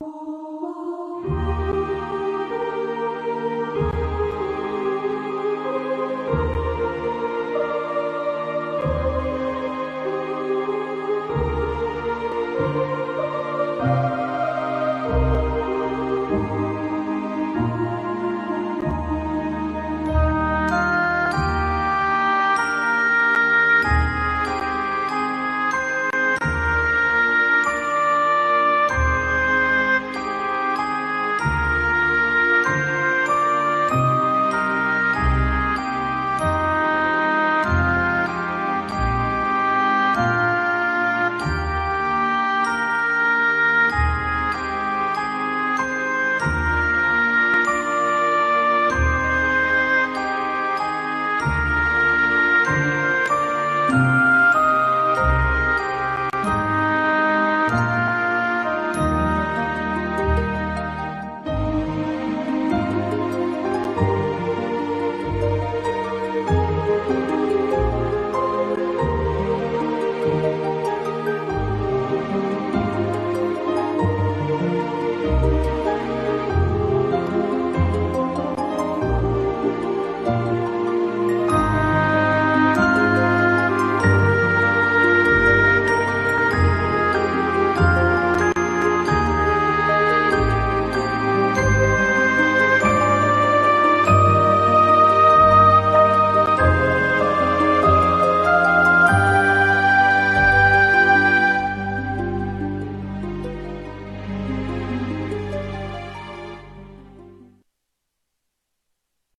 Oh.